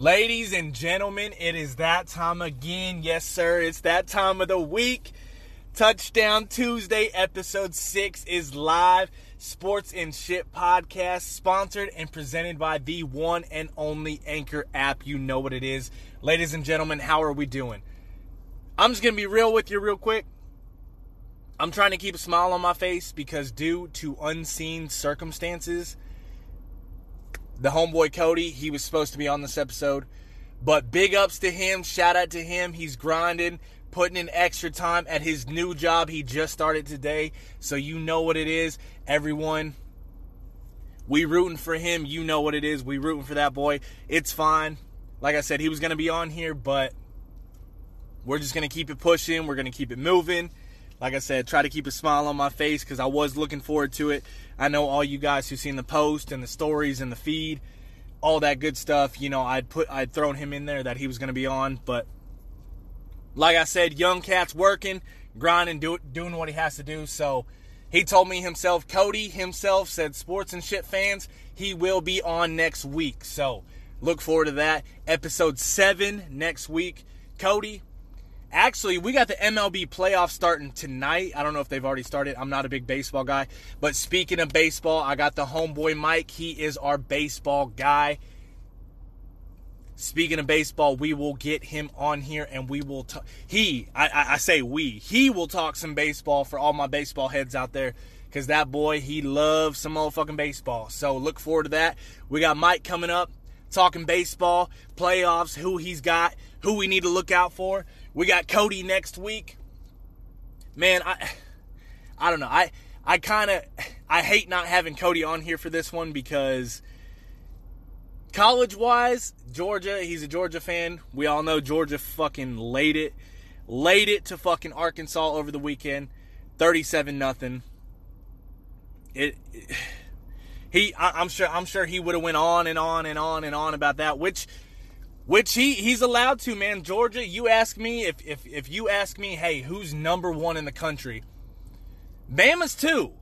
Ladies and gentlemen, it is that time again. Yes, sir, it's that time of the week. Touchdown Tuesday, episode 6 is live. Sports and Shit podcast, sponsored and presented by the one and only Anchor app. You know what it is. Ladies and gentlemen, how are we doing? I'm just going to be real with you, real quick. I'm trying to keep a smile on my face because, due to unseen circumstances, the homeboy Cody, he was supposed to be on this episode. But big ups to him. Shout out to him. He's grinding, putting in extra time at his new job he just started today. So you know what it is. Everyone, we rooting for him. You know what it is. We rooting for that boy. It's fine. Like I said, he was going to be on here, but we're just going to keep it pushing. We're going to keep it moving. Like I said, try to keep a smile on my face because I was looking forward to it. I know all you guys who've seen the post and the stories and the feed, all that good stuff. You know, I'd put, I'd thrown him in there that he was going to be on, but like I said, young cat's working, grinding, do, doing what he has to do. So he told me himself, Cody himself said, sports and shit fans, he will be on next week. So look forward to that. Episode seven next week. Cody, Actually, we got the MLB playoffs starting tonight. I don't know if they've already started. I'm not a big baseball guy. But speaking of baseball, I got the homeboy Mike. He is our baseball guy. Speaking of baseball, we will get him on here and we will talk. He, I, I, say we, he will talk some baseball for all my baseball heads out there because that boy, he loves some motherfucking baseball. So look forward to that. We got Mike coming up talking baseball, playoffs, who he's got, who we need to look out for. We got Cody next week. Man, I I don't know. I I kind of I hate not having Cody on here for this one because college wise, Georgia, he's a Georgia fan. We all know Georgia fucking laid it. Laid it to fucking Arkansas over the weekend. 37 nothing. It, it he I, am sure I'm sure he would have went on and on and on and on about that, which which he he's allowed to, man. Georgia, you ask me if if if you ask me, hey, who's number one in the country? Bama's two.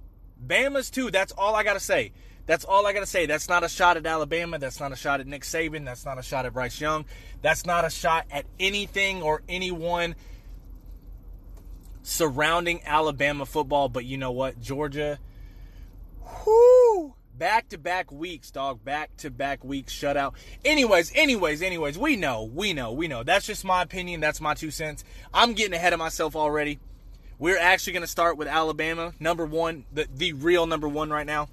Bama's two. That's all I gotta say. That's all I gotta say. That's not a shot at Alabama. That's not a shot at Nick Saban. That's not a shot at Bryce Young. That's not a shot at anything or anyone surrounding Alabama football. But you know what? Georgia, whoo, Back to back weeks, dog. Back to back weeks shutout. Anyways, anyways, anyways, we know, we know, we know. That's just my opinion. That's my two cents. I'm getting ahead of myself already. We're actually going to start with Alabama, number one, the, the real number one right now.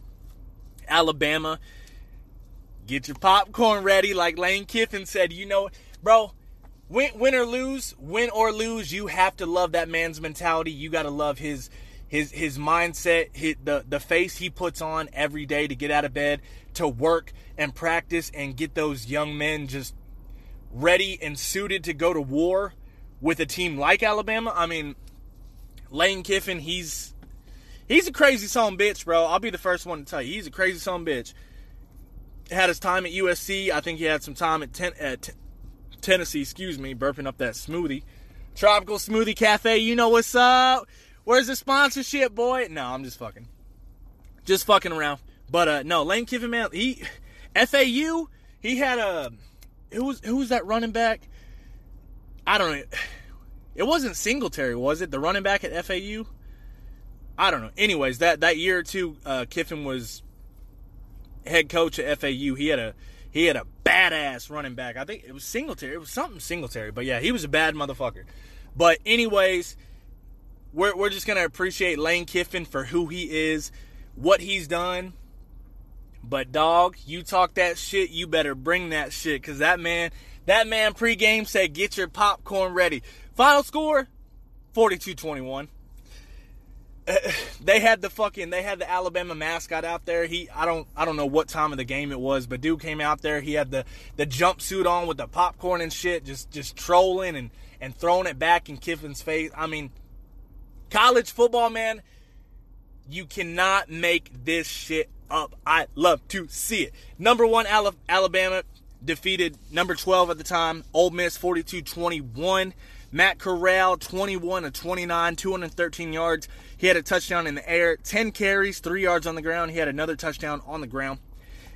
Alabama. Get your popcorn ready, like Lane Kiffin said. You know, bro, win, win or lose, win or lose, you have to love that man's mentality. You got to love his his his mindset, his, the the face he puts on every day to get out of bed, to work and practice and get those young men just ready and suited to go to war with a team like Alabama. I mean, Lane Kiffin, he's he's a crazy son bitch, bro. I'll be the first one to tell you, he's a crazy son bitch. Had his time at USC. I think he had some time at, ten, at t- Tennessee. Excuse me, burping up that smoothie. Tropical Smoothie Cafe. You know what's up? Where's the sponsorship, boy? No, I'm just fucking. Just fucking around. But uh no, Lane Kiffin man, he FAU, he had a who was who was that running back? I don't know. It wasn't Singletary, was it? The running back at FAU? I don't know. Anyways, that that year or two, uh, Kiffin was head coach at FAU. He had a he had a badass running back. I think it was Singletary. It was something Singletary. But yeah, he was a bad motherfucker. But anyways, we're, we're just going to appreciate Lane Kiffin for who he is, what he's done. But dog, you talk that shit, you better bring that shit cuz that man, that man pregame said get your popcorn ready. Final score 42-21. they had the fucking they had the Alabama mascot out there. He I don't I don't know what time of the game it was, but dude came out there. He had the the jumpsuit on with the popcorn and shit, just just trolling and and throwing it back in Kiffin's face. I mean, College football, man, you cannot make this shit up. I love to see it. Number one, Alabama defeated number 12 at the time, Ole Miss 42 21. Matt Corral 21 to 29, 213 yards. He had a touchdown in the air, 10 carries, 3 yards on the ground. He had another touchdown on the ground.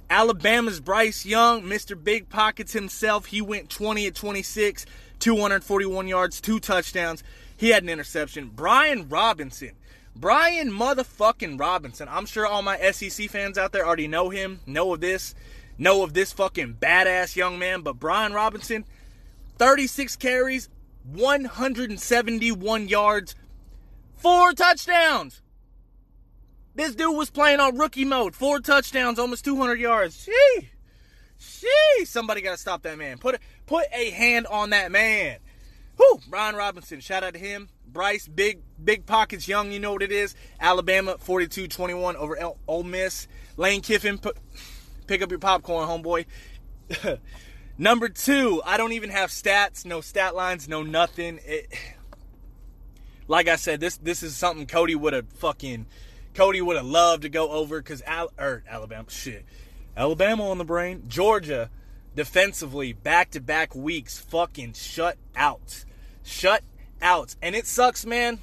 Alabama's Bryce Young, Mr. Big Pockets himself, he went 20 at 26, 241 yards, two touchdowns. He had an interception. Brian Robinson. Brian motherfucking Robinson. I'm sure all my SEC fans out there already know him, know of this, know of this fucking badass young man. But Brian Robinson, 36 carries, 171 yards, four touchdowns. This dude was playing on rookie mode. Four touchdowns, almost 200 yards. Gee. Gee. Somebody got to stop that man. Put, put a hand on that man. Whew. Brian Robinson, shout out to him. Bryce, big, big pockets, young, you know what it is. Alabama, 42-21 over El- Ole Miss. Lane Kiffin, put, pick up your popcorn, homeboy. Number two, I don't even have stats, no stat lines, no nothing. It, like I said, this this is something Cody would have fucking Cody would have loved to go over because Al- er, Alabama, shit, Alabama on the brain. Georgia, defensively, back to back weeks, fucking shut out, shut out, and it sucks, man.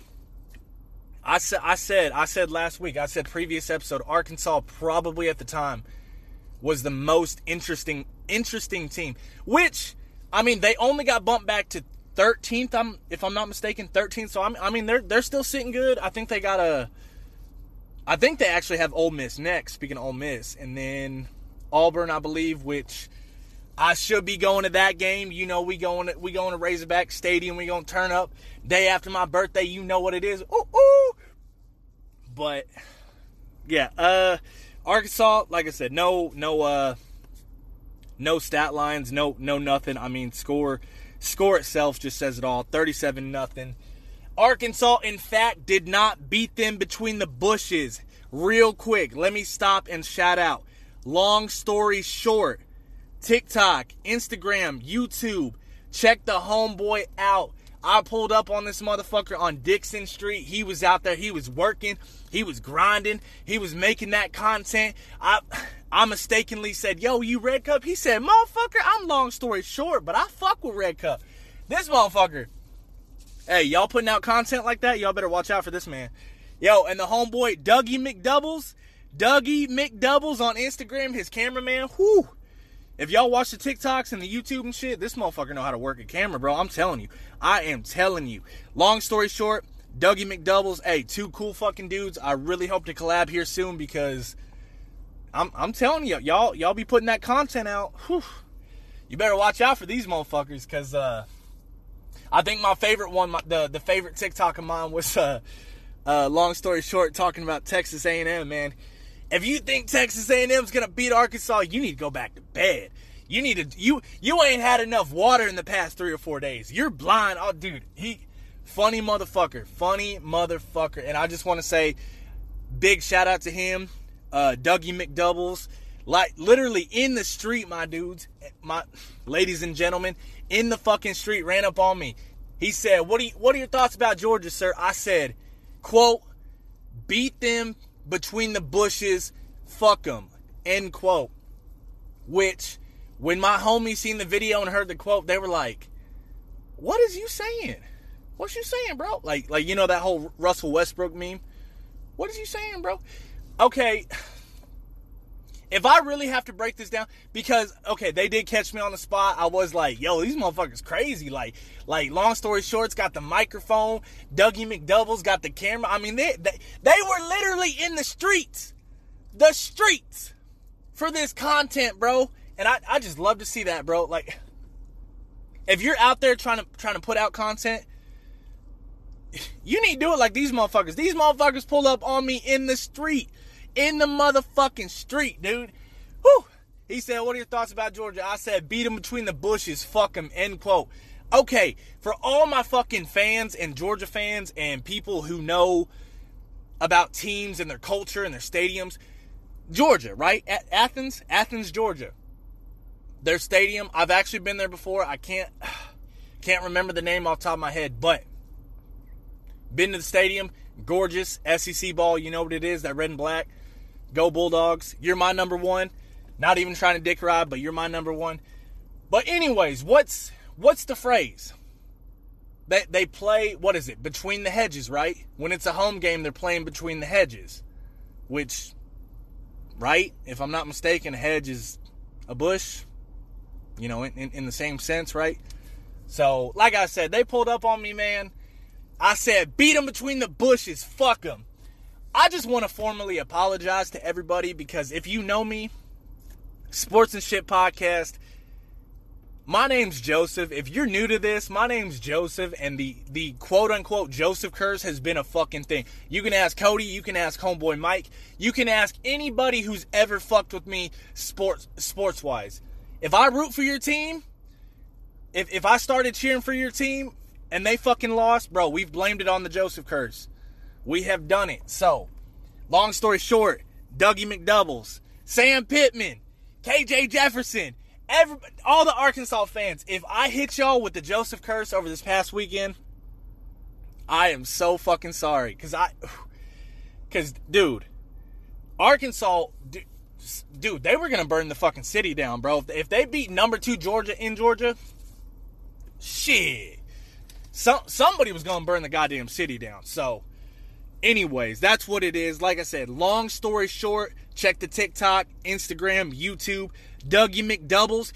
I said, I said, I said last week, I said previous episode, Arkansas probably at the time was the most interesting, interesting team. Which, I mean, they only got bumped back to 13th. I'm, if I'm not mistaken, 13th. So I'm, I mean, they're they're still sitting good. I think they got a I think they actually have Ole Miss next. Speaking of Ole Miss, and then Auburn, I believe, which I should be going to that game. You know, we going to, we going to Razorback Stadium. We gonna turn up day after my birthday. You know what it is. Ooh, ooh. But yeah, uh, Arkansas, like I said, no, no, uh, no stat lines, no, no nothing. I mean, score, score itself just says it all. Thirty-seven nothing. Arkansas, in fact, did not beat them between the bushes. Real quick, let me stop and shout out. Long story short, TikTok, Instagram, YouTube, check the homeboy out. I pulled up on this motherfucker on Dixon Street. He was out there. He was working. He was grinding. He was making that content. I I mistakenly said, "Yo, you Red Cup?" He said, "Motherfucker, I'm long story short, but I fuck with Red Cup." This motherfucker Hey, y'all putting out content like that, y'all better watch out for this man. Yo, and the homeboy Dougie McDoubles, Dougie McDoubles on Instagram, his cameraman. Whoo! If y'all watch the TikToks and the YouTube and shit, this motherfucker know how to work a camera, bro. I'm telling you. I am telling you. Long story short, Dougie McDoubles, hey, two cool fucking dudes. I really hope to collab here soon because I'm I'm telling you, y'all y'all be putting that content out. Whew. You better watch out for these motherfuckers, cause uh I think my favorite one, my, the the favorite TikTok of mine was, uh, uh, long story short, talking about Texas A&M. Man, if you think Texas A&M is gonna beat Arkansas, you need to go back to bed. You need to you you ain't had enough water in the past three or four days. You're blind. Oh, dude, he funny motherfucker, funny motherfucker. And I just want to say, big shout out to him, uh, Dougie McDoubles. Like literally in the street, my dudes, my ladies and gentlemen, in the fucking street, ran up on me. He said, "What are you, what are your thoughts about Georgia, sir?" I said, "Quote, beat them between the bushes, fuck them." End quote. Which, when my homies seen the video and heard the quote, they were like, "What is you saying? What you saying, bro?" Like, like you know that whole Russell Westbrook meme. What is you saying, bro? Okay if I really have to break this down, because okay, they did catch me on the spot. I was like, yo, these motherfuckers crazy. Like, like long story short, it's got the microphone. Dougie McDoubles got the camera. I mean, they, they they were literally in the streets, the streets, for this content, bro. And I, I just love to see that, bro. Like, if you're out there trying to trying to put out content, you need to do it like these motherfuckers. These motherfuckers pull up on me in the street in the motherfucking street, dude. Whew. He said, What are your thoughts about Georgia? I said, Beat him between the bushes, fuck him, end quote. Okay, for all my fucking fans and Georgia fans and people who know about teams and their culture and their stadiums, Georgia, right? At Athens, Athens, Georgia. Their stadium, I've actually been there before. I can't can't remember the name off the top of my head, but been to the stadium, gorgeous SEC ball, you know what it is, that red and black. Go Bulldogs. You're my number one. Not even trying to dick ride, but you're my number one. But anyways, what's what's the phrase? They they play what is it? Between the hedges, right? When it's a home game, they're playing between the hedges. Which right? If I'm not mistaken, a hedge is a bush, you know, in, in, in the same sense, right? So, like I said, they pulled up on me, man. I said, beat them between the bushes. Fuck them. I just want to formally apologize to everybody because if you know me, Sports and Shit Podcast, my name's Joseph. If you're new to this, my name's Joseph, and the the quote unquote Joseph curse has been a fucking thing. You can ask Cody, you can ask homeboy Mike, you can ask anybody who's ever fucked with me sports sports wise. If I root for your team, if if I started cheering for your team and they fucking lost, bro, we've blamed it on the Joseph curse. We have done it. So, long story short, Dougie McDoubles, Sam Pittman, KJ Jefferson, every all the Arkansas fans, if I hit y'all with the Joseph curse over this past weekend, I am so fucking sorry. Cause I cause dude, Arkansas dude, they were gonna burn the fucking city down, bro. If they beat number two Georgia in Georgia, shit. Some somebody was gonna burn the goddamn city down. So anyways, that's what it is. Like I said, long story short, check the TikTok, Instagram, YouTube, Dougie McDoubles.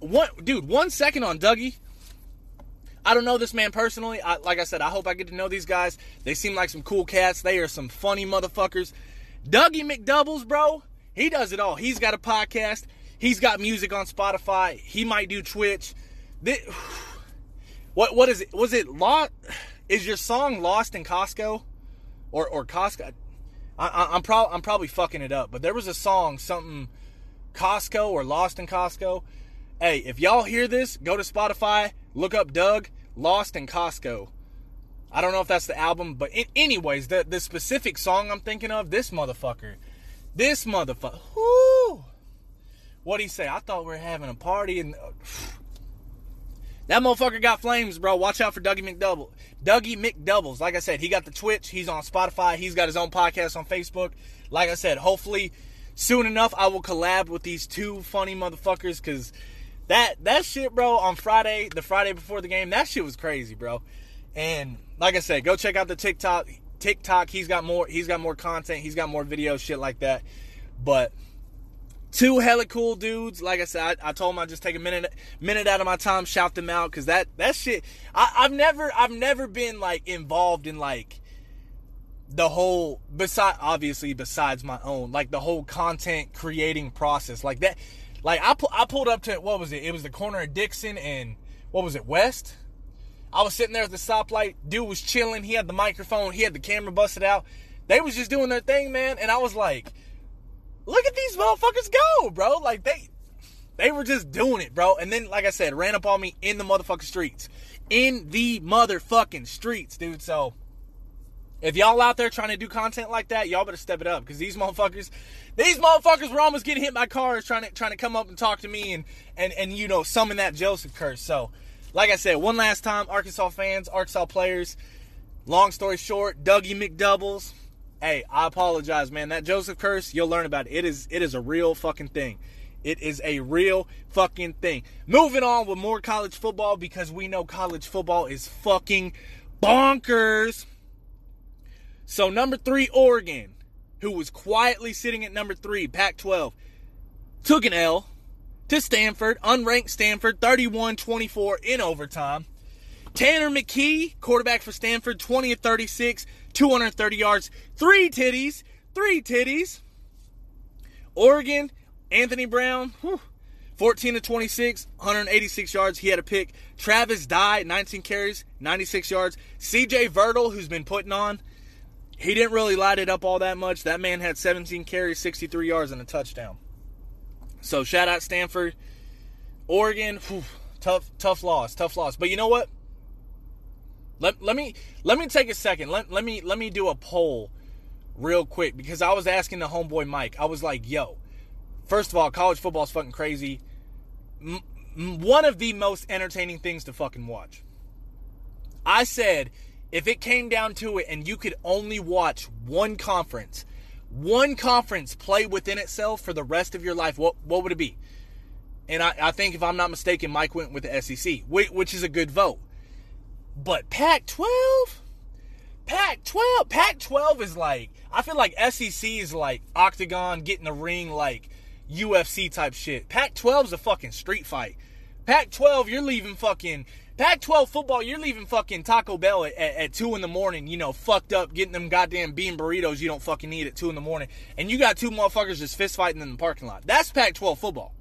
One dude, one second on Dougie. I don't know this man personally. I, like I said, I hope I get to know these guys. They seem like some cool cats. They are some funny motherfuckers. Dougie McDoubles, bro, he does it all. He's got a podcast. He's got music on Spotify. He might do Twitch. This, what what is it? Was it lost? Is your song lost in Costco, or or Costco? I, am probably I'm probably fucking it up, but there was a song something Costco or Lost in Costco. Hey, if y'all hear this, go to Spotify, look up Doug Lost in Costco. I don't know if that's the album, but anyways, the the specific song I'm thinking of, this motherfucker, this motherfucker, whoo, what he say? I thought we were having a party and. Uh, that motherfucker got flames, bro. Watch out for Dougie McDouble. Dougie McDoubles. Like I said, he got the Twitch. He's on Spotify. He's got his own podcast on Facebook. Like I said, hopefully soon enough I will collab with these two funny motherfuckers because that that shit, bro, on Friday, the Friday before the game, that shit was crazy, bro. And like I said, go check out the TikTok. TikTok, he's got more. He's got more content. He's got more videos, shit like that. But two hella cool dudes. Like I said, I, I, told them I'd just take a minute minute out of my time, shout them out, cause that that shit. I, I've never I've never been like involved in like the whole beside obviously besides my own like the whole content creating process like that like I, pu- I pulled up to what was it? It was the corner of dixon and what was it west? I was sitting there at the stoplight. Dude was chilling. He had the microphone. He had the camera busted out. They was just doing their thing man. And i was like look at these motherfuckers go bro like they they were just doing it bro and then like i said ran up on me in the motherfucking streets in the motherfucking streets dude so if y'all out there trying to do content like that, y'all better step it up because these motherfuckers, these motherfuckers were almost getting hit by cars trying to trying to come up and talk to me and and and you know summon that Joseph curse. So, like I said, one last time, Arkansas fans, Arkansas players. Long story short, Dougie McDoubles. Hey, I apologize, man. That Joseph curse, you'll learn about it. It is it is a real fucking thing. It is a real fucking thing. Moving on with more college football because we know college football is fucking bonkers. So, number three, Oregon, who was quietly sitting at number three, Pac 12, took an L to Stanford, unranked Stanford, 31 24 in overtime. Tanner McKee, quarterback for Stanford, 20 of 36, 230 yards, three titties, three titties. Oregon, Anthony Brown, whew, 14 to 26, 186 yards. He had a pick. Travis Dye, 19 carries, 96 yards. CJ Verdell, who's been putting on, he didn't really light it up all that much. That man had 17 carries, 63 yards, and a touchdown. So shout out Stanford, Oregon. Whew, tough, tough loss, tough loss. But you know what? Let, let me let me take a second. Let, let me let me do a poll real quick because I was asking the homeboy Mike. I was like, "Yo, first of all, college football is fucking crazy. M- one of the most entertaining things to fucking watch." I said if it came down to it and you could only watch one conference, one conference play within itself for the rest of your life, what what would it be? And I, I think if I'm not mistaken, Mike went with the SEC, which is a good vote. But Pac 12? Pac 12. Pac 12 is like, I feel like SEC is like Octagon getting the ring, like UFC type shit. Pac 12 is a fucking street fight. Pac 12, you're leaving fucking. Pac 12 football, you're leaving fucking Taco Bell at, at, at, 2 in the morning, you know, fucked up, getting them goddamn bean burritos you don't fucking eat at 2 in the morning. And you got two motherfuckers just fist fighting in the parking lot. That's Pac 12 football.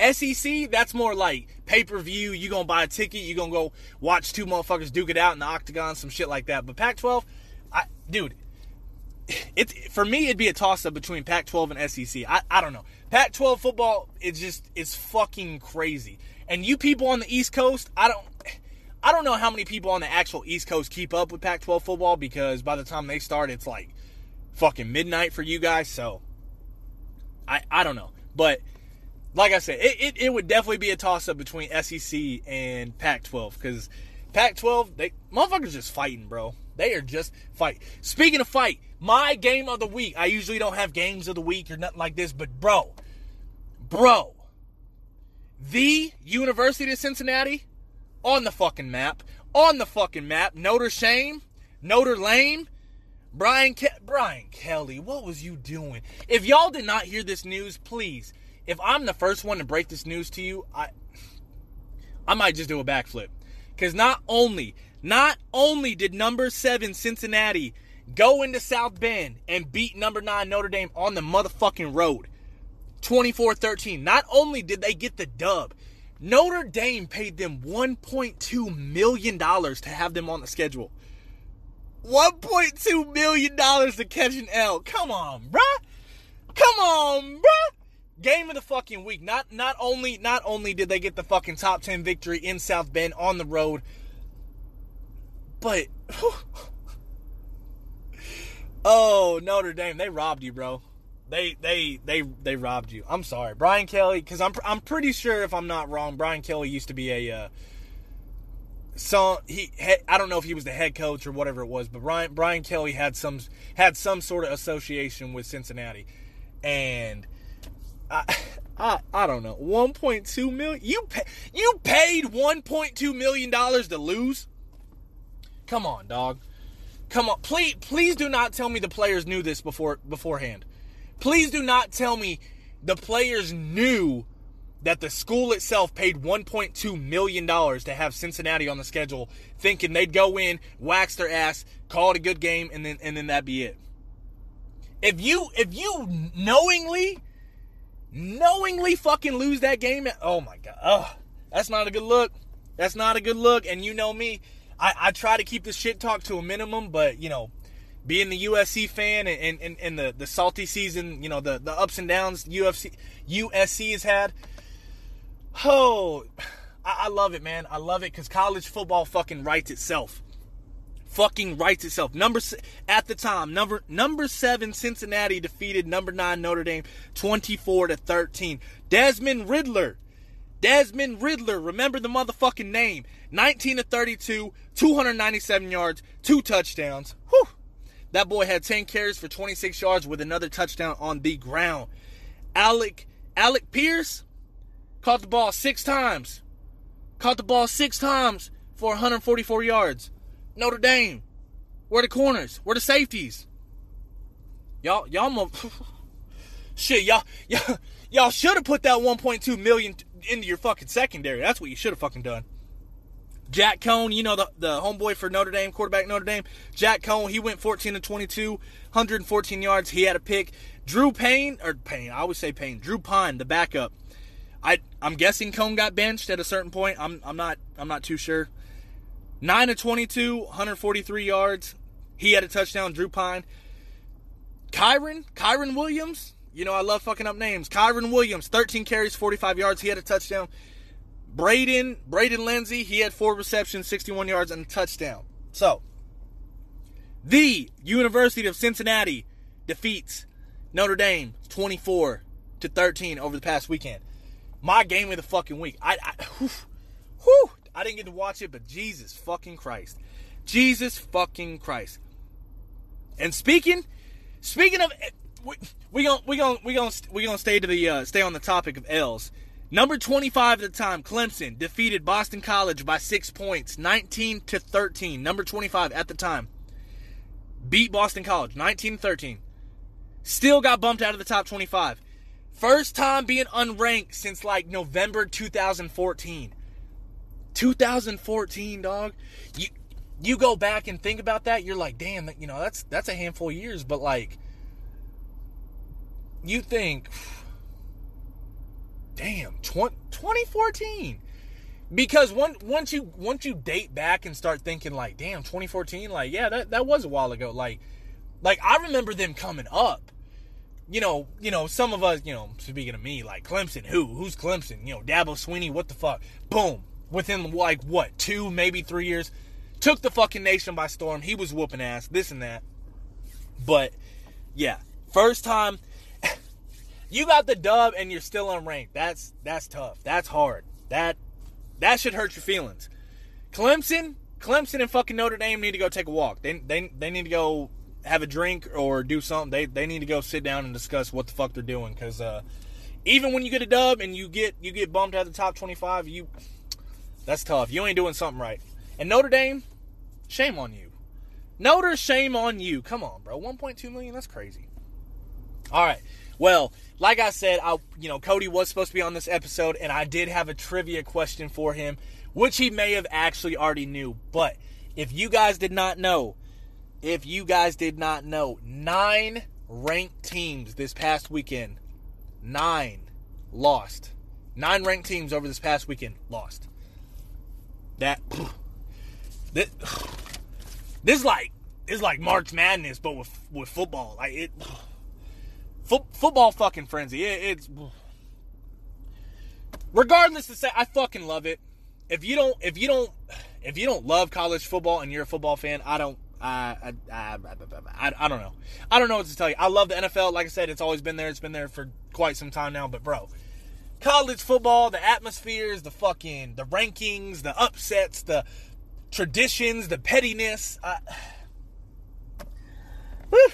SEC, that's more like pay per view. You gonna buy a ticket, you gonna go watch two motherfuckers duke it out in the octagon, some shit like that. But Pac-12, I, dude, it's for me it'd be a toss up between Pac-12 and SEC. I, I don't know. Pac-12 football, it's just it's fucking crazy. And you people on the East Coast, I don't. I don't know how many people on the actual East Coast keep up with Pac 12 football because by the time they start, it's like fucking midnight for you guys. So I, I don't know. But like I said, it, it, it would definitely be a toss up between SEC and Pac 12 because Pac 12, they motherfuckers just fighting, bro. They are just fight. Speaking of fight, my game of the week. I usually don't have games of the week or nothing like this, but bro, bro, the University of Cincinnati on the fucking map, on the fucking map. Notre Shame, Notre Lame. Brian Ke- Brian Kelly, what was you doing? If y'all did not hear this news, please if I'm the first one to break this news to you, I I might just do a backflip. Cause not only, not only did number seven Cincinnati go into South Bend and beat number nine Notre Dame on the motherfucking road. 24-13. Not only did they get the dub, Notre Dame paid them $1.2 million to have them on the schedule. $1.2 million to catch an L. Come on, bruh. Come on, bruh game of the fucking week. Not not only not only did they get the fucking top 10 victory in South Bend on the road, but Oh, Notre Dame, they robbed you, bro. They they they they robbed you. I'm sorry. Brian Kelly cuz I'm I'm pretty sure if I'm not wrong, Brian Kelly used to be a uh so he I don't know if he was the head coach or whatever it was, but Brian Brian Kelly had some had some sort of association with Cincinnati. And I, I, don't know. 1.2 million. You pay, you paid 1.2 million dollars to lose. Come on, dog. Come on. Please please do not tell me the players knew this before beforehand. Please do not tell me the players knew that the school itself paid 1.2 million dollars to have Cincinnati on the schedule, thinking they'd go in, wax their ass, call it a good game, and then and then that'd be it. If you if you knowingly knowingly fucking lose that game. Oh my god, oh, that's not a good look. That's not a good look. And you know me, I, I try to keep this shit talk to a minimum, but you know, being the USC fan and, and, and the, the salty season, you know, the, the ups and downs UFC USC has had. Oh, I, I love it, man. I love it because college football fucking writes itself fucking writes itself. Number at the time, number number seven Cincinnati defeated number nine Notre Dame 24 to 13. Desmond Ridder, Desmond Ridder, remember the motherfucking name. 19 to 32, 297 yards, two touchdowns. Whew. That boy had 10 carries for 26 yards with another touchdown on the ground. Alec Alec Pierce caught the ball six times. Caught the ball six times for 144 yards. Notre Dame. Where the corners? Where the safeties? Y'all, y'all, mo- shit, y'all, y'all, y'all should have put that 1.2 million into your fucking secondary. That's what you should have fucking done. Jack Coan, you know the the homeboy for Notre Dame, quarterback Notre Dame. Jack Coan, he went 14 to 22, 114 yards. He had a pick. Drew Payne or Payne, I always say Payne. Drew Pyne, the backup. I I'm guessing Coan got benched at a certain point. I'm I'm not I'm not too sure. 9 of 22, 143 yards. He had a touchdown. Drew Pyne. Kyren, Kyren Williams. You know, I love fucking up names. Kyren Williams, 13 carries, 45 yards. He had a touchdown. Braden, Braden Lenzy, he had four receptions, 61 yards, and a touchdown. So, the University of Cincinnati defeats Notre Dame 24 to 13 over the past weekend. My game of the fucking week. I, I whew, whew, I didn't get to watch it, but Jesus fucking Christ. Jesus fucking Christ. And speaking, speaking of, we, we gonna we gonna we we gonna stay to the uh, stay on the topic of L's. Number 25 at the time, Clemson defeated Boston College by six points, 19 to 13. Number 25 at the time beat Boston College, 19 to 13. Still got bumped out of the top 25. First time being unranked since like November 2014. 2014, dog. You you go back and think about that, you're like, damn, you know, that's that's a handful of years, but like you think damn, 20, 2014. Because one, once you once you date back and start thinking like, damn, 2014, like, yeah, that, that was a while ago. Like, like I remember them coming up. You know, you know, some of us, you know, speaking of me, like Clemson, who? Who's Clemson? You know, Dabo Swinney what the fuck? Boom. Within like what, two, maybe three years, took the fucking nation by storm. He was whooping ass, this and that. But yeah, first time you got the dub and you're still unranked. That's that's tough. That's hard. That that should hurt your feelings. Clemson, Clemson and fucking Notre Dame need to go take a walk. They they they need to go have a drink or do something. They they need to go sit down and discuss what the fuck they're doing because uh, even when you get a dub and you get you get bumped out of the top 25, you that's tough. You ain't doing something right. And Notre Dame, shame on you. Notre, shame on you. Come on, bro. 1.2 million, that's crazy. All right. Well, like I said, I you know Cody was supposed to be on this episode, and I did have a trivia question for him, which he may have actually already knew. But if you guys did not know, if you guys did not know, nine ranked teams this past weekend, nine lost. Nine ranked teams over this past weekend lost. That this, this is like is like March Madness, but with with football. Like it football fucking frenzy. It, it's regardless to say I fucking love it. If you don't, if you don't, if you don't love college football and you're a football fan, I don't. I, I, I, I, don't know. I don't know what to tell you. I love the NFL. Like I said, it's always been there. It's been there for quite some time now. But bro, college football, the atmospheres, the fucking, the rankings, the upsets, the traditions, the pettiness. I,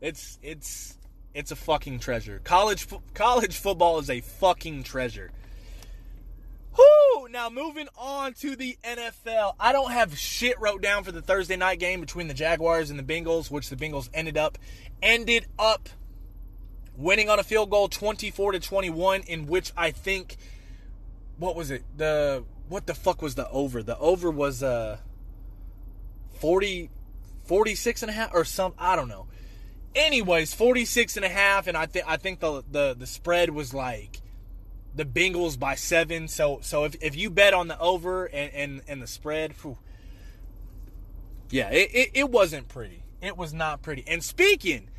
it's it's it's a fucking treasure. College college football is a fucking treasure. Whoo! Now moving on to the NFL. I don't have shit wrote down for the Thursday night game between the Jaguars and the Bengals, which the Bengals ended up ended up winning on a field goal 24 to 21 in which I think what was it? The what the fuck was the over? The over was uh 40 46 and a half or some I don't know. Anyways 46 and a half and i think i think the, the the spread was like the bengals by seven. So so if, if you bet on the over and and, and the spread whew, yeah it, it, it wasn't pretty. It was not pretty. And speaking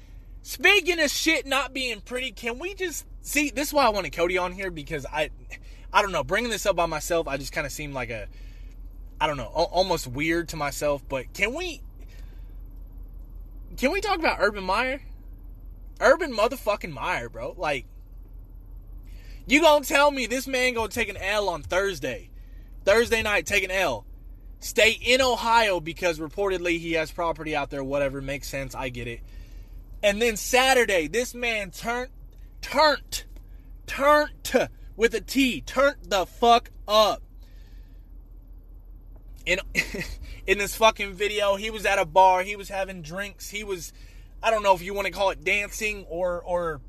speaking of shit not being pretty can we just see this is why i wanted cody on here because i i don't know bringing this up by myself i just kind of seemed like a i don't know almost weird to myself but can we can we talk about Urban Meyer? Urban motherfucking Meyer, bro. Like, you gonna tell me this man gonna take an L on Thursday, Thursday night, take an L, stay in Ohio because reportedly he has property out there. Whatever makes sense, I get it. And then Saturday, this man turned, turned, turned with a T, turned the fuck up. In in this fucking video. He was at a bar. He was having drinks. He was, I don't know if you want to call it dancing or or.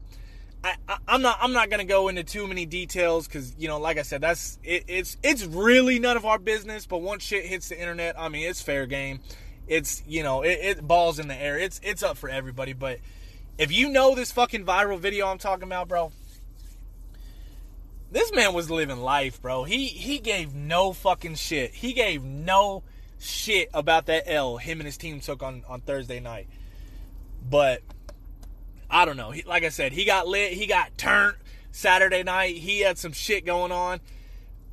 I, am not. I'm not gonna go into too many details because you know, like I said, that's it, it's it's really none of our business. But once shit hits the internet, I mean, it's fair game. It's you know, it, it balls in the air. It's it's up for everybody. But if you know this fucking viral video I'm talking about, bro, this man was living life, bro. He he gave no fucking shit. He gave no shit about that L him and his team took on, on Thursday night. But I don't know. He, like I said, he got lit. He got turned Saturday night. He had some shit going on.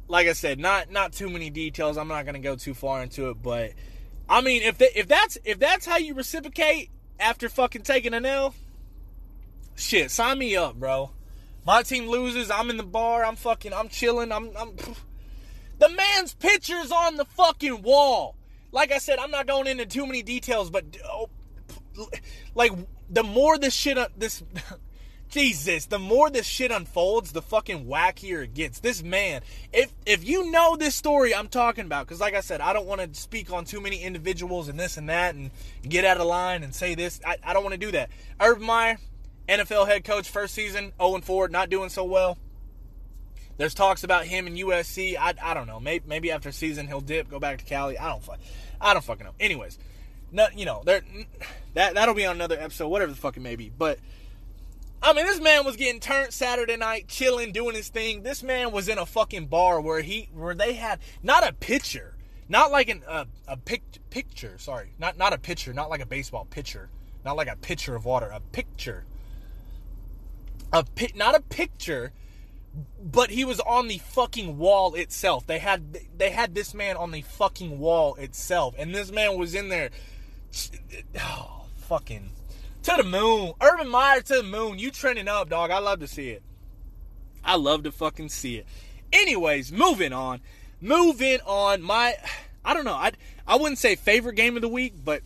Like I said, not not too many details. I'm not gonna go too far into it, but I mean, if the, if that's if that's how you reciprocate after fucking taking an L, shit, sign me up, bro. My team loses. I'm in the bar. I'm fucking. I'm chilling. I'm. I'm the man's picture's on the fucking wall like I said, I'm not going into too many details, but oh, like the more this shit, uh, this Jesus, the more this shit unfolds, the fucking wackier it gets. This man, if if you know this story I'm talking about, because like I said, I don't want to speak on too many individuals and this and that and get out of line and say this. I, I don't want to do that. Urban Meyer, NFL head coach, first season, 0 4, not doing so well. There's talks about him in USC. I, I don't know. Maybe, maybe after season he'll dip, go back to Cali. I don't I don't fucking know. Anyways, no, you know, there that that'll be on another episode, whatever the fuck it may be. But I mean, this man was getting turned Saturday night, chilling, doing his thing. This man was in a fucking bar where he where they had not a pitcher, not like an uh, a pic, picture. Sorry, not not a pitcher, not like a baseball pitcher, not like a pitcher of water, a picture. A pit, not a picture, but he was on the fucking wall itself. They had they had this man on the fucking wall itself, and this man was in there. Oh, fucking to the moon. Urban Meyer to the moon. You trending up, dog. I love to see it. I love to fucking see it. Anyways, moving on. Moving on. My, I don't know. I I wouldn't say favorite game of the week, but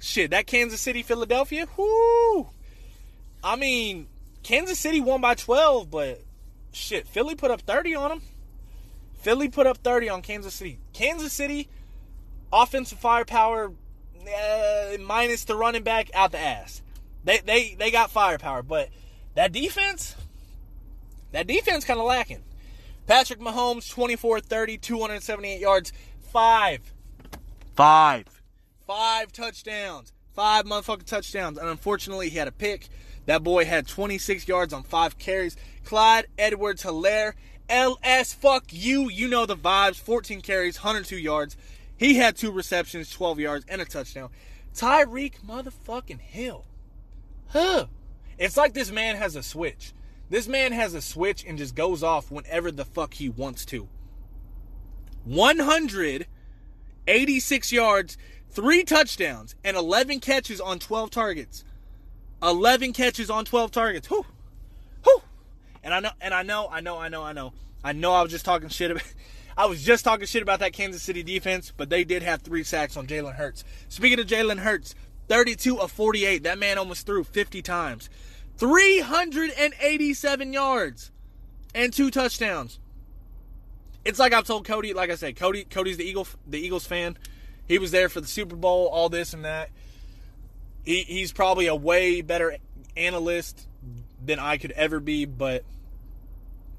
shit, that Kansas City Philadelphia. Whoo. I mean, Kansas City won by 12, but shit, Philly put up 30 on them. Philly put up 30 on Kansas City. Kansas City offensive firepower uh, minus the running back out the ass. They they they got firepower, but that defense, that defense kind of lacking. Patrick Mahomes, 24-30, 278 yards, five, five, five touchdowns, five motherfucking touchdowns, and unfortunately he had a pick. That boy had 26 yards on five carries. Clyde Edwards Helaire LS, fuck you, you know the vibes. 14 carries, 102 yards. He had two receptions, 12 yards, and a touchdown. Tyreek motherfucking Hill huh. It's like this man has a switch. This man has a switch and just goes off whenever the fuck he wants to. 186 yards, three touchdowns, and 11 catches on 12 targets. 11 catches on 12 targets. Whew. Whew. And I know, and I know, I know, I know, I know. I know I was just talking shit about I was just talking shit about that Kansas City defense, but they did have three sacks on Jalen Hurts. Speaking of Jalen Hurts, 32 of 48. That man almost threw 50 times. 387 yards and two touchdowns. It's like I've told Cody, like I said, Cody Cody's the Eagle the Eagles fan. He was there for the Super Bowl, all this and that. He, he's probably a way better analyst than I could ever be, but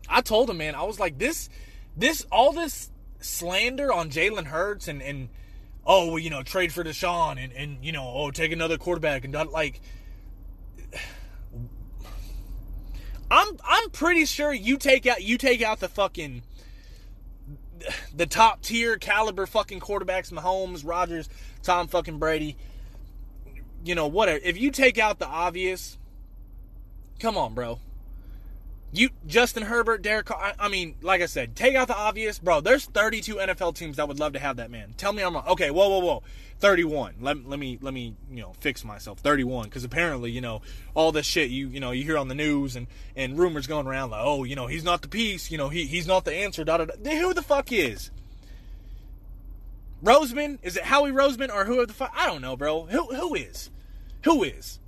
I told him, man, I was like, this this all this slander on Jalen Hurts and and oh, well, you know, trade for Deshaun and, and, you know, oh, take another quarterback and not like. I'm I'm pretty sure you take out you take out the fucking the top tier caliber fucking quarterbacks, Mahomes, Rodgers, Tom fucking Brady. You know, whatever. If you take out the obvious, come on, bro. You Justin Herbert, Derek. I, I, mean, like I said, take out the obvious, bro. There's 32 NFL teams that would love to have that man. Tell me I'm wrong. Okay, whoa, whoa, whoa. 31. Let, let me let me you know fix myself. 31 because apparently you know all this shit you you know you hear on the news and and rumors going around like oh you know he's not the piece you know he he's not the answer. Da, da, da. Who the fuck is? Roseman? Is it Howie Roseman or who the fuck? I don't know, bro. Who who is? Who is?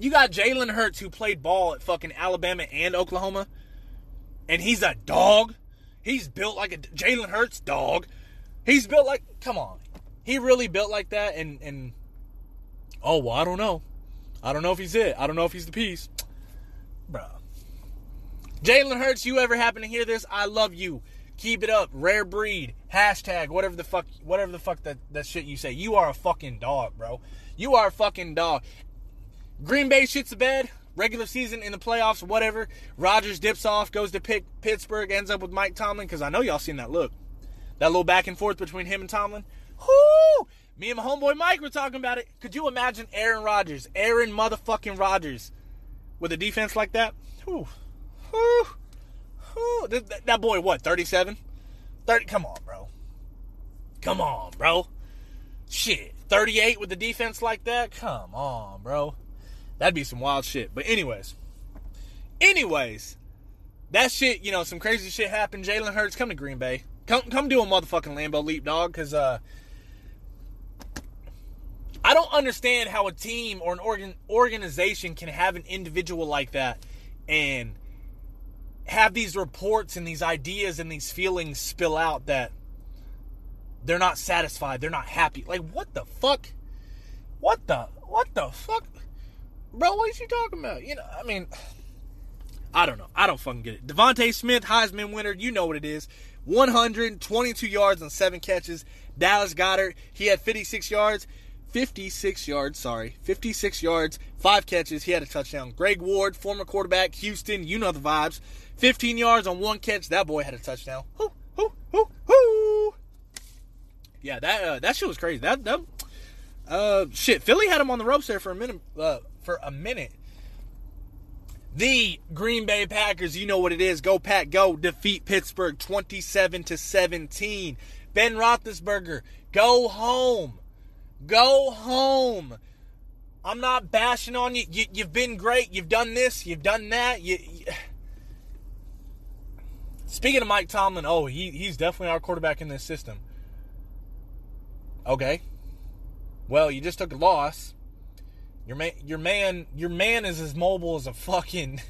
You got Jalen Hurts who played ball at fucking Alabama and Oklahoma, and he's a dog. He's built like a Jalen Hurts dog. He's built like come on. He really built like that and and oh well I don't know. I don't know if he's it. I don't know if he's the piece. Bro. Jalen Hurts, you ever happen to hear this? I love you. Keep it up. Rare breed. Hashtag whatever the fuck whatever the fuck that, that shit you say. You are a fucking dog, bro. You are a fucking dog. Green Bay shits the bed. Regular season in the playoffs, whatever. Rodgers dips off, goes to pick Pittsburgh, ends up with Mike Tomlin because I know y'all seen that look, that little back and forth between him and Tomlin. Whoo! Me and my homeboy Mike were talking about it. Could you imagine Aaron Rodgers, Aaron motherfucking Rodgers, with a defense like that? Whew. Whew. Whew. That, that boy, what, 37? 30? Come on, bro. Come on, bro. Shit. 38 with a defense like that? Come on, bro. That'd be some wild shit. But anyways, anyways, that shit, you know, some crazy shit happened. Jalen Hurts, come to Green Bay. Come, come do a motherfucking Lambeau leap, dog. Cause uh, I, I don't understand how a team or an organ, organization can have an individual like that and have these reports and these ideas and these feelings spill out that they're not satisfied, they're not happy. Like what the fuck? What the what the fuck? Bro, what is you talking about? You know, I mean I don't know. I don't fucking get it. DeVonta Smith, Heisman winner, you know what it is. 122 yards and seven catches. Dallas Goedert, he had 56 yards. 56 yards, sorry. 56 yards, five catches. He had a touchdown. Greg Ward, former quarterback, Houston, you know the vibes. 15 yards on one catch. That boy had a touchdown. Hoo, hoo, hoo, hoo. Yeah, that uh, that shit was crazy. That that uh shit. Philly had him on the ropes there for a minute. Uh, for a minute. The Green Bay Packers, you know what it is. Go Pack, go defeat Pittsburgh 27 to 17. Ben Roethlisberger, go home. Go home. I'm not bashing on you. you have been great. You've done this. You've done that. You, you... Speaking of Mike Tomlin, oh, he, he's definitely our quarterback in this system. Okay. Well, you just took a loss. Your man, your man, your man is as mobile as a fucking.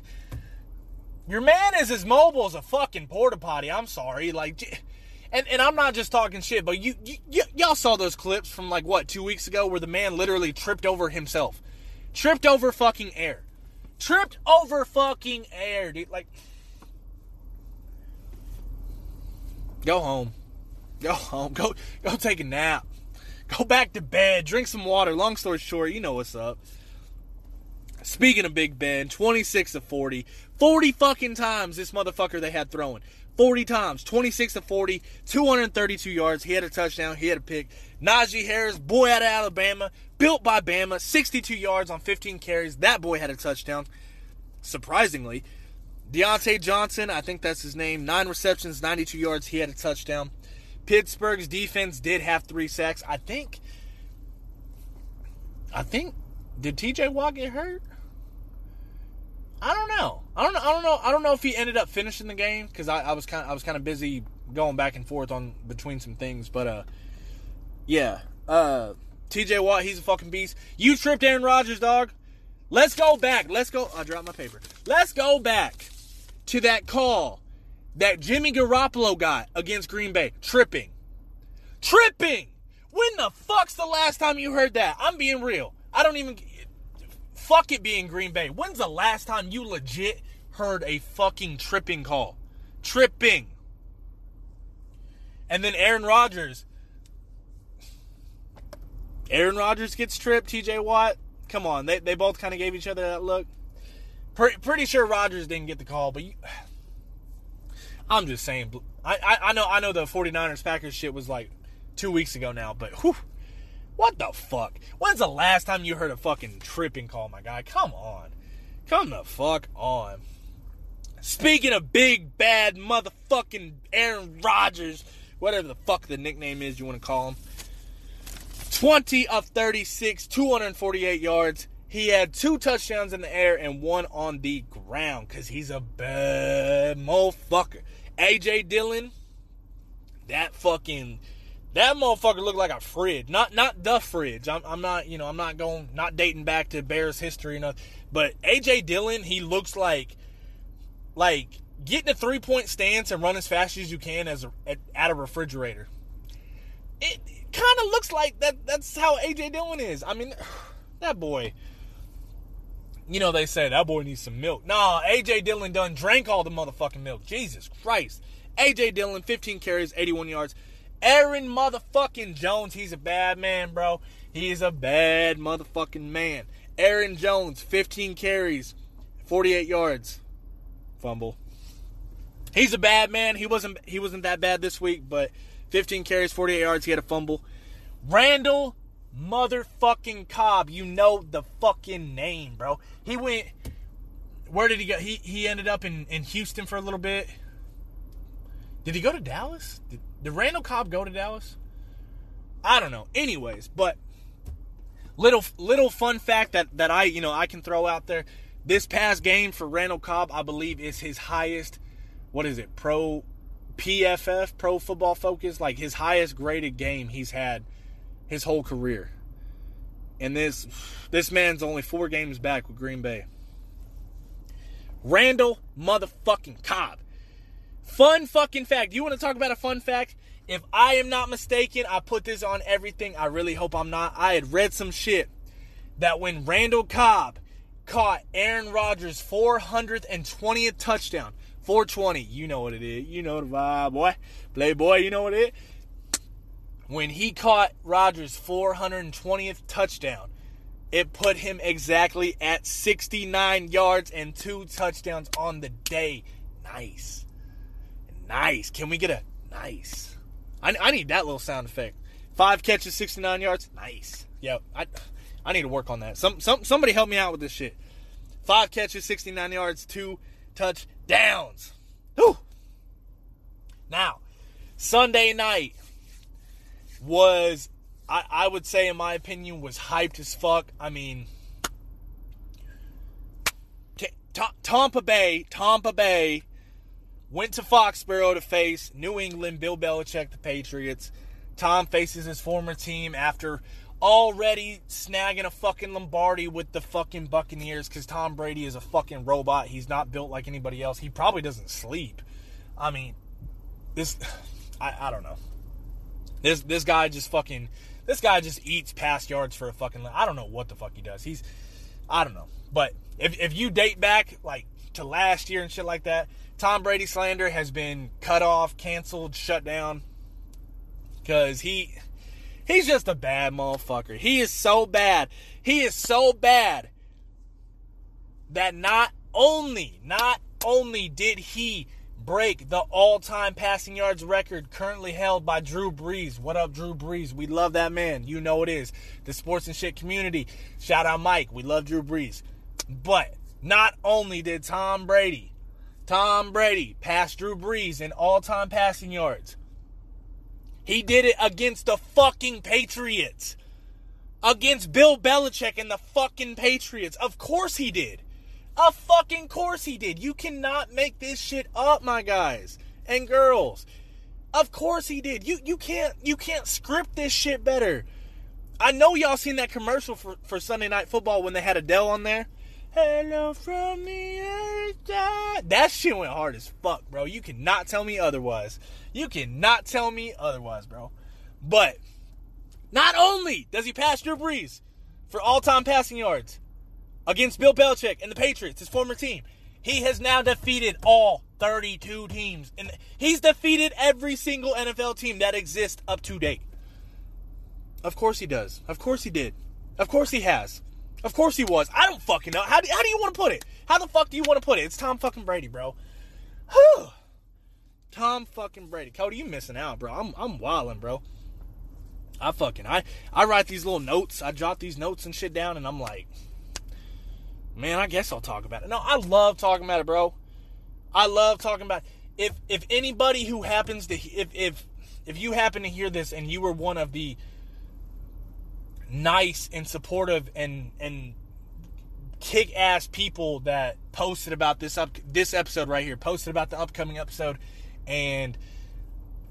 Your man is as mobile as a fucking porta potty. I'm sorry, like, and and I'm not just talking shit, but you, you y'all saw those clips from like what two weeks ago where the man literally tripped over himself, tripped over fucking air, tripped over fucking air, dude. Like, go home, go home, go go take a nap. Go back to bed, drink some water. Long story short, you know what's up. Speaking of Big Ben, 26 of 40. 40 fucking times this motherfucker they had throwing. 40 times, 26 to 40, 232 yards. He had a touchdown. He had a pick. Najee Harris, boy out of Alabama, built by Bama, 62 yards on 15 carries. That boy had a touchdown. Surprisingly, Diontae Johnson, I think that's his name, nine receptions, 92 yards. He had a touchdown. Pittsburgh's defense did have three sacks. I think. I think. Did TJ Watt get hurt? I don't know. I don't know. I don't know. I don't know if he ended up finishing the game because I, I, was kind. I was kind of busy going back and forth on between some things. But uh, yeah. Uh, TJ Watt, he's a fucking beast. You tripped Aaron Rodgers, dog. Let's go back. Let's go. I dropped my paper. Let's go back to that call that Jimmy Garoppolo got against Green Bay. Tripping. Tripping! When the fuck's the last time you heard that? I'm being real. I don't even. Fuck it being Green Bay. When's the last time you legit heard a fucking tripping call? Tripping. And then Aaron Rodgers. Aaron Rodgers gets tripped. TJ Watt. Come on. They, they both kind of gave each other that look. Pretty, pretty sure Rodgers didn't get the call, but you, I'm just saying. I, I, I know I know the 49ers Packers shit was like two weeks ago now, but whew, what the fuck? When's the last time you heard a fucking tripping call, my guy? Come on. Come the fuck on. Speaking of big bad motherfucking Aaron Rodgers, whatever the fuck the nickname is you want to call him. 20 of 36, 248 yards. He had two touchdowns in the air and one on the ground because he's a bad motherfucker. AJ Dillon, that fucking that motherfucker looked like a fridge. Not not the fridge. I'm, I'm not you know I'm not going not dating back to Bears history enough. But AJ Dillon, he looks like like getting a three point stance and run as fast as you can as a, at, at a refrigerator. It, kind of looks like that. That's how AJ Dillon is. I mean, that boy. You know, they say that boy needs some milk. Nah, AJ Dillon done drank all the motherfucking milk. Jesus Christ. AJ Dillon, 15 carries, 81 yards. Aaron motherfucking Jones, he's a bad man, bro. He's a bad motherfucking man. Aaron Jones, 15 carries, 48 yards. Fumble. He's a bad man. He wasn't he wasn't that bad this week, but 15 carries, 48 yards, he had a fumble. Randall motherfucking Cobb. You know the fucking name, bro. He went. Where did he go? He he ended up in, in Houston for a little bit. Did he go to Dallas? Did, did Randall Cobb go to Dallas? I don't know. Anyways, but little little fun fact that that I you know I can throw out there. This past game for Randall Cobb, I believe, is his highest. What is it? Pro PFF, Pro Football Focus, like his highest graded game he's had his whole career. and this this man's only four games back with Green Bay. Randall motherfucking Cobb. Fun fucking fact. You want to talk about a fun fact? If I am not mistaken, I put this on everything. I really hope I'm not. I had read some shit that when Randall Cobb caught Aaron Rodgers' 420th touchdown, 420, you know what it is. You know the vibe, boy. Playboy, you know what it is. When he caught Rodgers' 420th touchdown, it put him exactly at 69 yards and two touchdowns on the day. Nice. Nice. Can we get a nice? I, I need that little sound effect. Five catches, 69 yards. Nice. Yep. I I need to work on that. Some some somebody help me out with this shit. Five catches, 69 yards, two touchdowns. Whew. Now, Sunday night was I, I would say in my opinion was hyped as fuck. I mean T- Tampa Bay, Tampa Bay went to Foxborough to face New England, Bill Belichick, the Patriots. Tom faces his former team after already snagging a fucking Lombardi with the fucking Buccaneers because Tom Brady is a fucking robot. He's not built like anybody else. He probably doesn't sleep. I mean, this, I, I don't know. This this guy just fucking, this guy just eats pass yards for a fucking. I don't know what the fuck he does. He's, I don't know. But if if you date back like to last year and shit like that, Tom Brady slander has been cut off, canceled, shut down. Because he He's just a bad motherfucker. He is so bad. He is so bad that not only, not only did he break the all-time passing yards record currently held by Drew Brees. What up, Drew Brees? We love that man. You know it is. The sports and shit community. Shout out Mike. We love Drew Brees. But not only did Tom Brady, Tom Brady pass Drew Brees in all-time passing yards, he did it against the fucking Patriots. Against Bill Belichick and the fucking Patriots. Of course he did. Of fucking course he did. You cannot make this shit up, my guys and girls. Of course he did. You you can't you can't script this shit better. I know y'all seen that commercial for, for Sunday Night Football when they had Adele on there. Hello from the other That shit went hard as fuck, bro. You cannot tell me otherwise. You cannot tell me otherwise, bro. But not only does he pass Drew Brees for all-time passing yards against Bill Belichick and the Patriots, his former team, he has now defeated all 32 teams. And he's defeated every single NFL team that exists up to date. Of course he does. Of course he did. Of course he has. Of course he was. I don't fucking know. How do, how do you want to put it? How the fuck do you want to put it? It's Tom fucking Brady, bro. Whew. Tom fucking Brady. Cody, you missing out, bro. I'm I'm wilding, bro. I fucking I I write these little notes. I jot these notes and shit down, and I'm like, man, I guess I'll talk about it. No, I love talking about it, bro. I love talking about. It. If if anybody who happens to if if if you happen to hear this and you were one of the nice and supportive and and kick ass people that posted about this up this episode right here, posted about the upcoming episode, and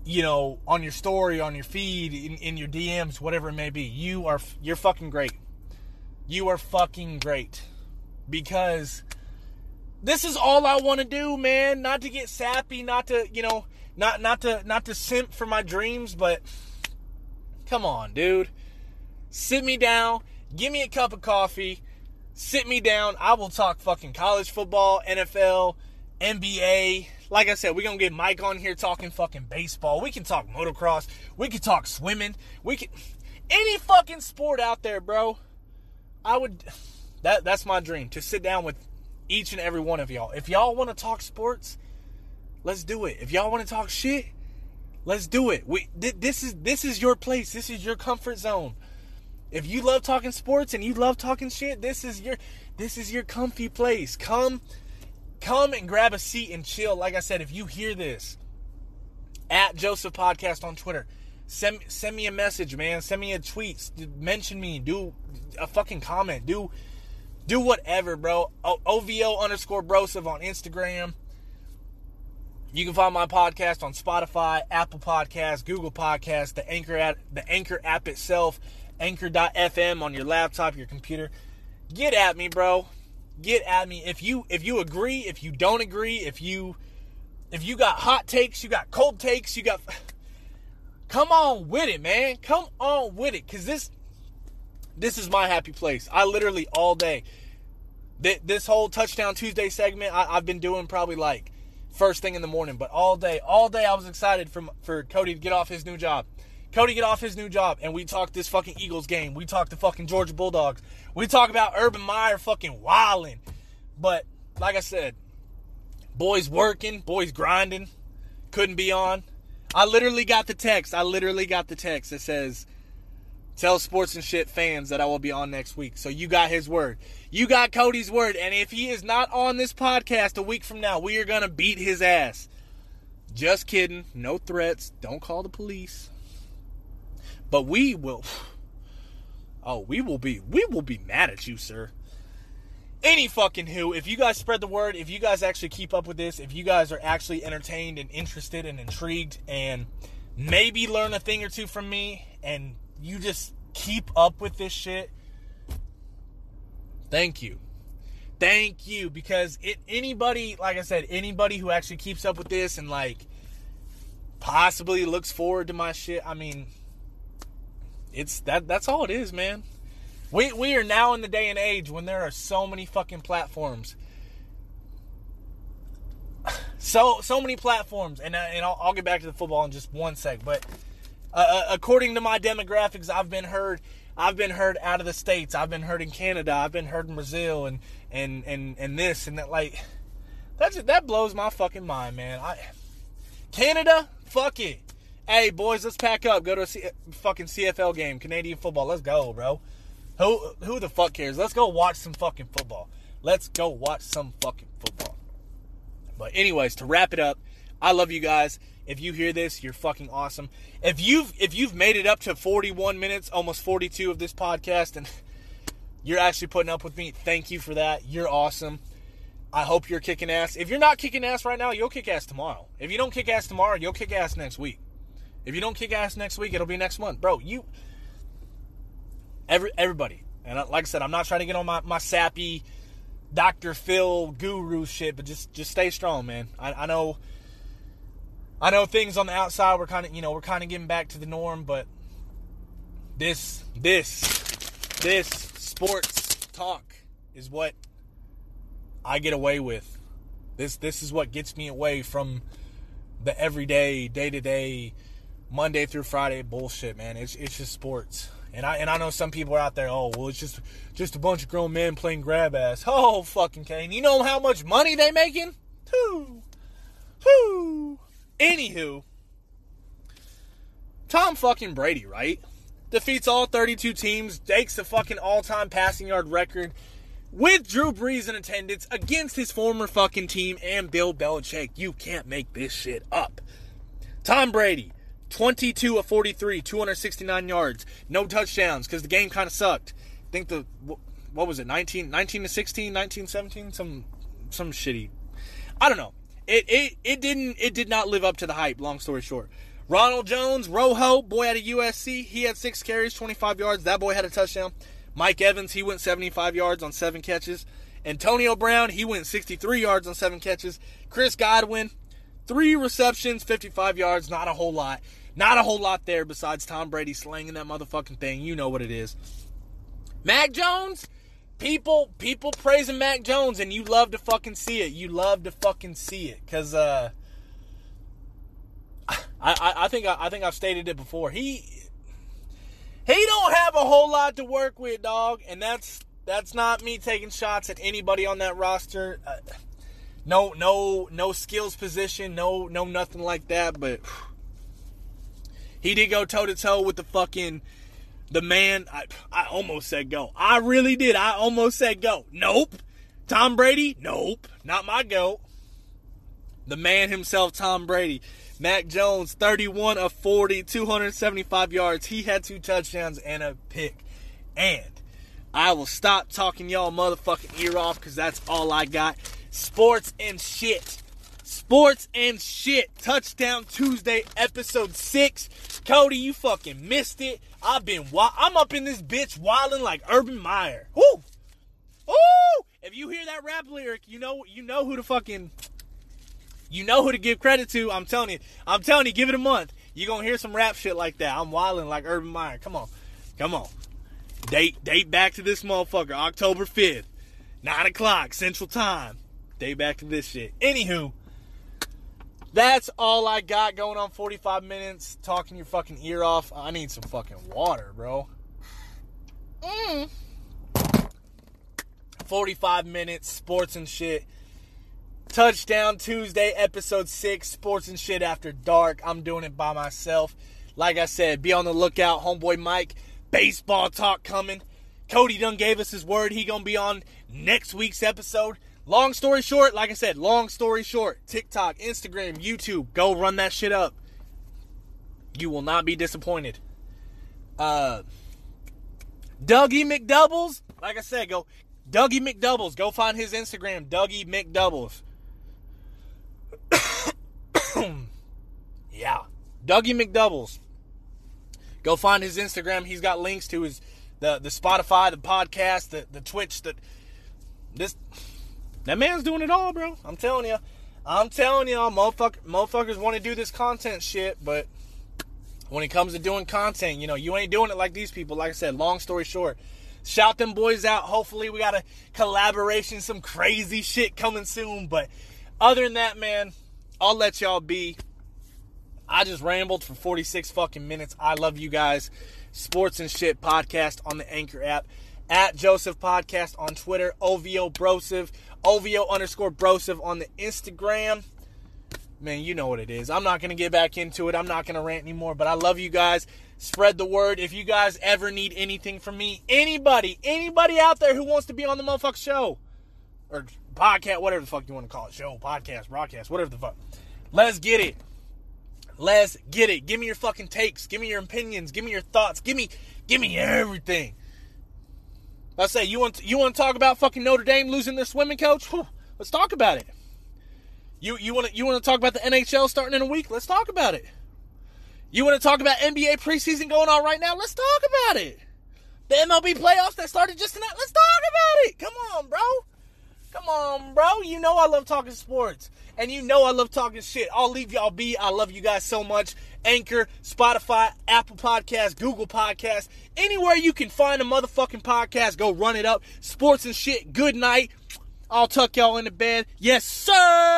you know on your story, on your feed, in, in your DMs, whatever it may be. You are you're fucking great. You are fucking great because this is all I want to do, man. Not to get sappy, not to you know, not not to not to simp for my dreams, but come on, dude sit me down, give me a cup of coffee, sit me down. I will talk fucking college football, NFL, NBA. Like I said, we're gonna get Mike on here talking fucking baseball. We can talk motocross. We can talk swimming. We can any fucking sport out there, bro. I would that that's my dream to sit down with each and every one of y'all. If y'all want to talk sports, let's do it. If y'all want to talk shit, let's do it. We th- this is this is your place. This is your comfort zone. If you love talking sports and you love talking shit, this is your this is your comfy place. Come come and grab a seat and chill. Like I said, if you hear this at Joseph Podcast on Twitter, send send me a message, man. Send me a tweet. Mention me. Do a fucking comment. Do do whatever, bro. O- OVO underscore Broseph on Instagram. You can find my podcast on Spotify, Apple Podcast, Google Podcast, the Anchor app, the Anchor app itself, Anchor.fm on your laptop, your computer. Get at me, bro. Get at me. If you if you agree, if you don't agree, if you if you got hot takes, you got cold takes, you got come on with it, man. Come on with it. Cause this this is my happy place. I literally all day. This whole touchdown Tuesday segment, I, have been doing probably like first thing in the morning, but all day, all day I was excited for for Cody to get off his new job. Cody get off his new job, and we talk this fucking Eagles game. We talk the fucking Georgia Bulldogs. We talk about Urban Meyer fucking wilding. But like I said, boys working, boys grinding. Couldn't be on. I literally got the text. I literally got the text that says, "Tell sports and shit fans that I will be on next week." So you got his word. You got Cody's word. And if he is not on this podcast a week from now, we are gonna beat his ass. Just kidding. No threats. Don't call the police. But we will Oh, we will be we will be mad at you, sir. Any fucking who, if you guys spread the word, if you guys actually keep up with this, if you guys are actually entertained and interested and intrigued and maybe learn a thing or two from me and you just keep up with this shit, thank you. Thank you because it anybody, like I said, anybody who actually keeps up with this and like possibly looks forward to my shit, I mean, it's that that's all it is, man. We we are now in the day and age when there are so many fucking platforms. So so many platforms, and uh, and I'll, I'll, get back to the football in just one sec. But uh, uh, according to my demographics, I've been heard. I've been heard out of the states. I've been heard in Canada. I've been heard in Brazil, and and and and this and that. Like that's that blows my fucking mind, man. I Canada, fuck it. Hey, boys, let's pack up. Go to a C- fucking CFL game, Canadian football. Let's go, bro. Who who the fuck cares? Let's go watch some fucking football. Let's go watch some fucking football. But anyways, to wrap it up, I love you guys. If you hear this, you're fucking awesome. If you've if you've made it up to 41 minutes, almost 42 of this podcast, and you're actually putting up with me, thank you for that. You're awesome. I hope you're kicking ass. If you're not kicking ass right now, you'll kick ass tomorrow. If you don't kick ass tomorrow, you'll kick ass next week. If you don't kick ass next week, it'll be next month, bro. You, every everybody, and like I said, I'm not trying to get on my my sappy Dr. Phil guru shit, but just just stay strong, man. I, I know. I know things on the outside we're kind of, you know, we're kind of getting back to the norm, but this, this, this sports talk is what I get away with. This, this is what gets me away from the everyday, day to day Monday through Friday bullshit, man. It's it's just sports. And I and I know some people are out there, oh well it's just just a bunch of grown men playing grab ass. Oh fucking Kane. You know how much money they making? Whoo. Whoo. Anywho. Tom fucking Brady, right? Defeats all 32 teams, takes the fucking all-time passing yard record with Drew Brees in attendance against his former fucking team and Bill Belichick. You can't make this shit up. Tom Brady, 22 of 43, 269 yards, no touchdowns because the game kind of sucked. I think the what was it 19 19 to 16, 19 17 some some shitty. I don't know. It it it didn't it did not live up to the hype, long story short. Ronald Jones, Rojo, boy out of USC, he had 6 carries, 25 yards. That boy had a touchdown. Mike Evans, he went 75 yards on 7 catches. Antonio Brown, he went 63 yards on 7 catches. Chris Godwin, 3 receptions, 55 yards, not a whole lot. Not a whole lot there besides Tom Brady slanging that motherfucking thing. You know what it is. Mac Jones, people people praising Mac Jones, and you love to fucking see it. You love to fucking see it, cause uh, I, I, I think I, I think I've stated it before. He he don't have a whole lot to work with, dog, and that's that's not me taking shots at anybody on that roster. Uh, no, no, no skills position, no, no, nothing like that. But he did go toe to toe with the fucking the man. I, I almost said go. I really did. I almost said go. Nope. Tom Brady? Nope. Not my go. The man himself, Tom Brady. Mac Jones, 31 of 40, 275 yards. He had two touchdowns and a pick. And I will stop talking y'all motherfucking ear off because that's all I got. Sports and shit. Sports and shit. Touchdown Tuesday, episode six. Cody, you fucking missed it. I've been. Wa- I'm up in this bitch wilding like Urban Meyer. Woo, woo. If you hear that rap lyric, you know you know who to fucking. You know who to give credit to. I'm telling you. I'm telling you. Give it a month. You gonna hear some rap shit like that. I'm wilding like Urban Meyer. Come on, come on. Date date back to this motherfucker. October 5th, nine o'clock Central Time. Date back to this shit. Anywho. That's all I got going on 45 minutes talking your fucking ear off. I need some fucking water, bro. Mm. 45 minutes, sports and shit. Touchdown Tuesday, episode 6, sports and shit after dark. I'm doing it by myself. Like I said, be on the lookout. Homeboy Mike, baseball talk coming. Cody Dunn gave us his word. He gonna be on next week's episode. Long story short, like I said, long story short, TikTok, Instagram, YouTube, go run that shit up. You will not be disappointed. Uh, Dougie McDoubles, like I said, go Dougie McDoubles. Go find his Instagram, Dougie McDoubles. yeah, Dougie McDoubles. Go find his Instagram. He's got links to his the the Spotify, the podcast, the the Twitch, the this that man's doing it all, bro. I'm telling you. I'm telling y'all, motherfucker, motherfuckers want to do this content shit, but when it comes to doing content, you know, you ain't doing it like these people. Like I said, long story short, shout them boys out. Hopefully, we got a collaboration, some crazy shit coming soon. But other than that, man, I'll let y'all be. I just rambled for 46 fucking minutes. I love you guys. Sports and Shit podcast on the Anchor app. At Joseph Podcast on Twitter. OVO Broseph. OVO underscore Broseph on the Instagram. Man, you know what it is. I'm not going to get back into it. I'm not going to rant anymore, but I love you guys. Spread the word. If you guys ever need anything from me, anybody, anybody out there who wants to be on the motherfucker show or podcast, whatever the fuck you want to call it, show, podcast, broadcast, whatever the fuck. Let's get it. Let's get it. Give me your fucking takes. Give me your opinions. Give me your thoughts. Give me, give me everything. Let's say you want you want to talk about fucking Notre Dame losing their swimming coach. Let's talk about it. You you want to you want to talk about the NHL starting in a week? Let's talk about it. You want to talk about NBA preseason going on right now? Let's talk about it. The MLB playoffs that started just tonight. Let's talk about it. Come on, bro. Come on, bro. You know I love talking sports. And you know I love talking shit. I'll leave y'all be. I love you guys so much. Anchor, Spotify, Apple Podcast, Google Podcast, anywhere you can find a motherfucking podcast, go run it up. Sports and shit. Good night. I'll tuck y'all into bed. Yes, sir.